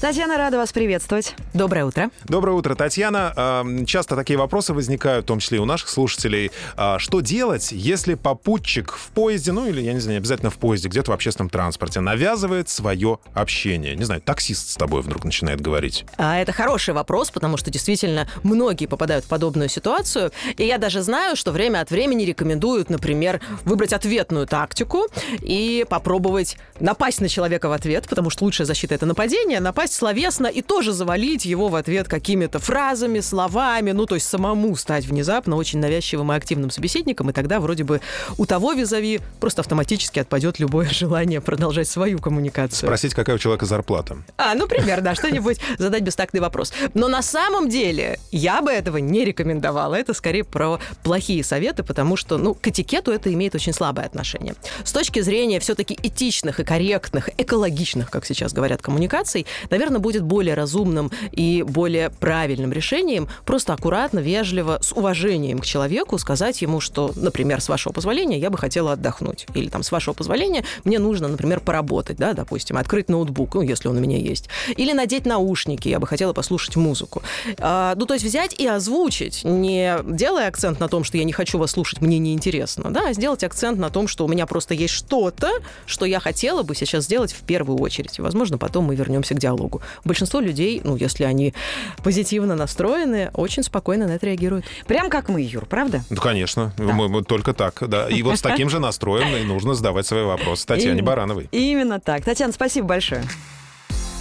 Татьяна, рада вас приветствовать. Доброе утро. Доброе утро, Татьяна. А, Часто такие вопросы возникают, в том числе и у наших слушателей. А, Что делать, если попутчик в поезде, ну или, я не знаю, не обязательно в поезде, где-то в общественном транспорте, навязывает свое общение? Не знаю, таксист с тобой вдруг начинает говорить. А это хороший вопрос, потому что действительно многие попадают в подобную ситуацию. И я даже знаю, что время от времени рекомендуют, например, выбрать ответную тактику и попробовать напасть на человека в ответ, потому что лучшая защита это нападение, напасть словесно и тоже завалить его в ответ какими-то фразами, словами, ну то есть самому стать внезапно очень навязчивым и активным собеседником, и тогда вроде бы у того визави просто автоматически отпадет любое желание продолжать свою коммуникацию. Спросить, какая у человека зарплата. А, ну, пример, да, что-нибудь задать бестактный вопрос. Но на самом деле я бы этого не рекомендовала. Это скорее про плохие советы, потому что, ну, к этикету это имеет очень слабое отношение. С точки зрения все-таки этичных и корректных, экологичных, как сейчас говорят, коммуникаций, наверное, будет более разумным и более правильным решением просто аккуратно, вежливо, с уважением к человеку сказать ему, что, например, с вашего позволения я бы хотела отдохнуть. Или там, с вашего позволения мне нужно, например, поработать, да, допустим, открыть ноутбук, ну, если он у меня есть. Или надеть наушники, я бы хотела послушать музыку. А, ну, то есть взять и озвучить, не делая акцент на том, что я не хочу вас слушать, мне неинтересно, да, а сделать акцент на том, что у меня просто есть что-то, что я хотела бы сейчас сделать в первую очередь. И, возможно, потом мы вернемся к диалогу. Большинство людей, ну, если они позитивно настроены, очень спокойно на это реагируют. Прям как мы, Юр, правда? Ну, конечно, мы, мы только так, да. И вот с таким же настроем и нужно задавать свои вопросы Татьяне. Барановой. Именно так. Татьяна, спасибо большое.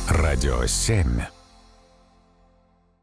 Радио 7.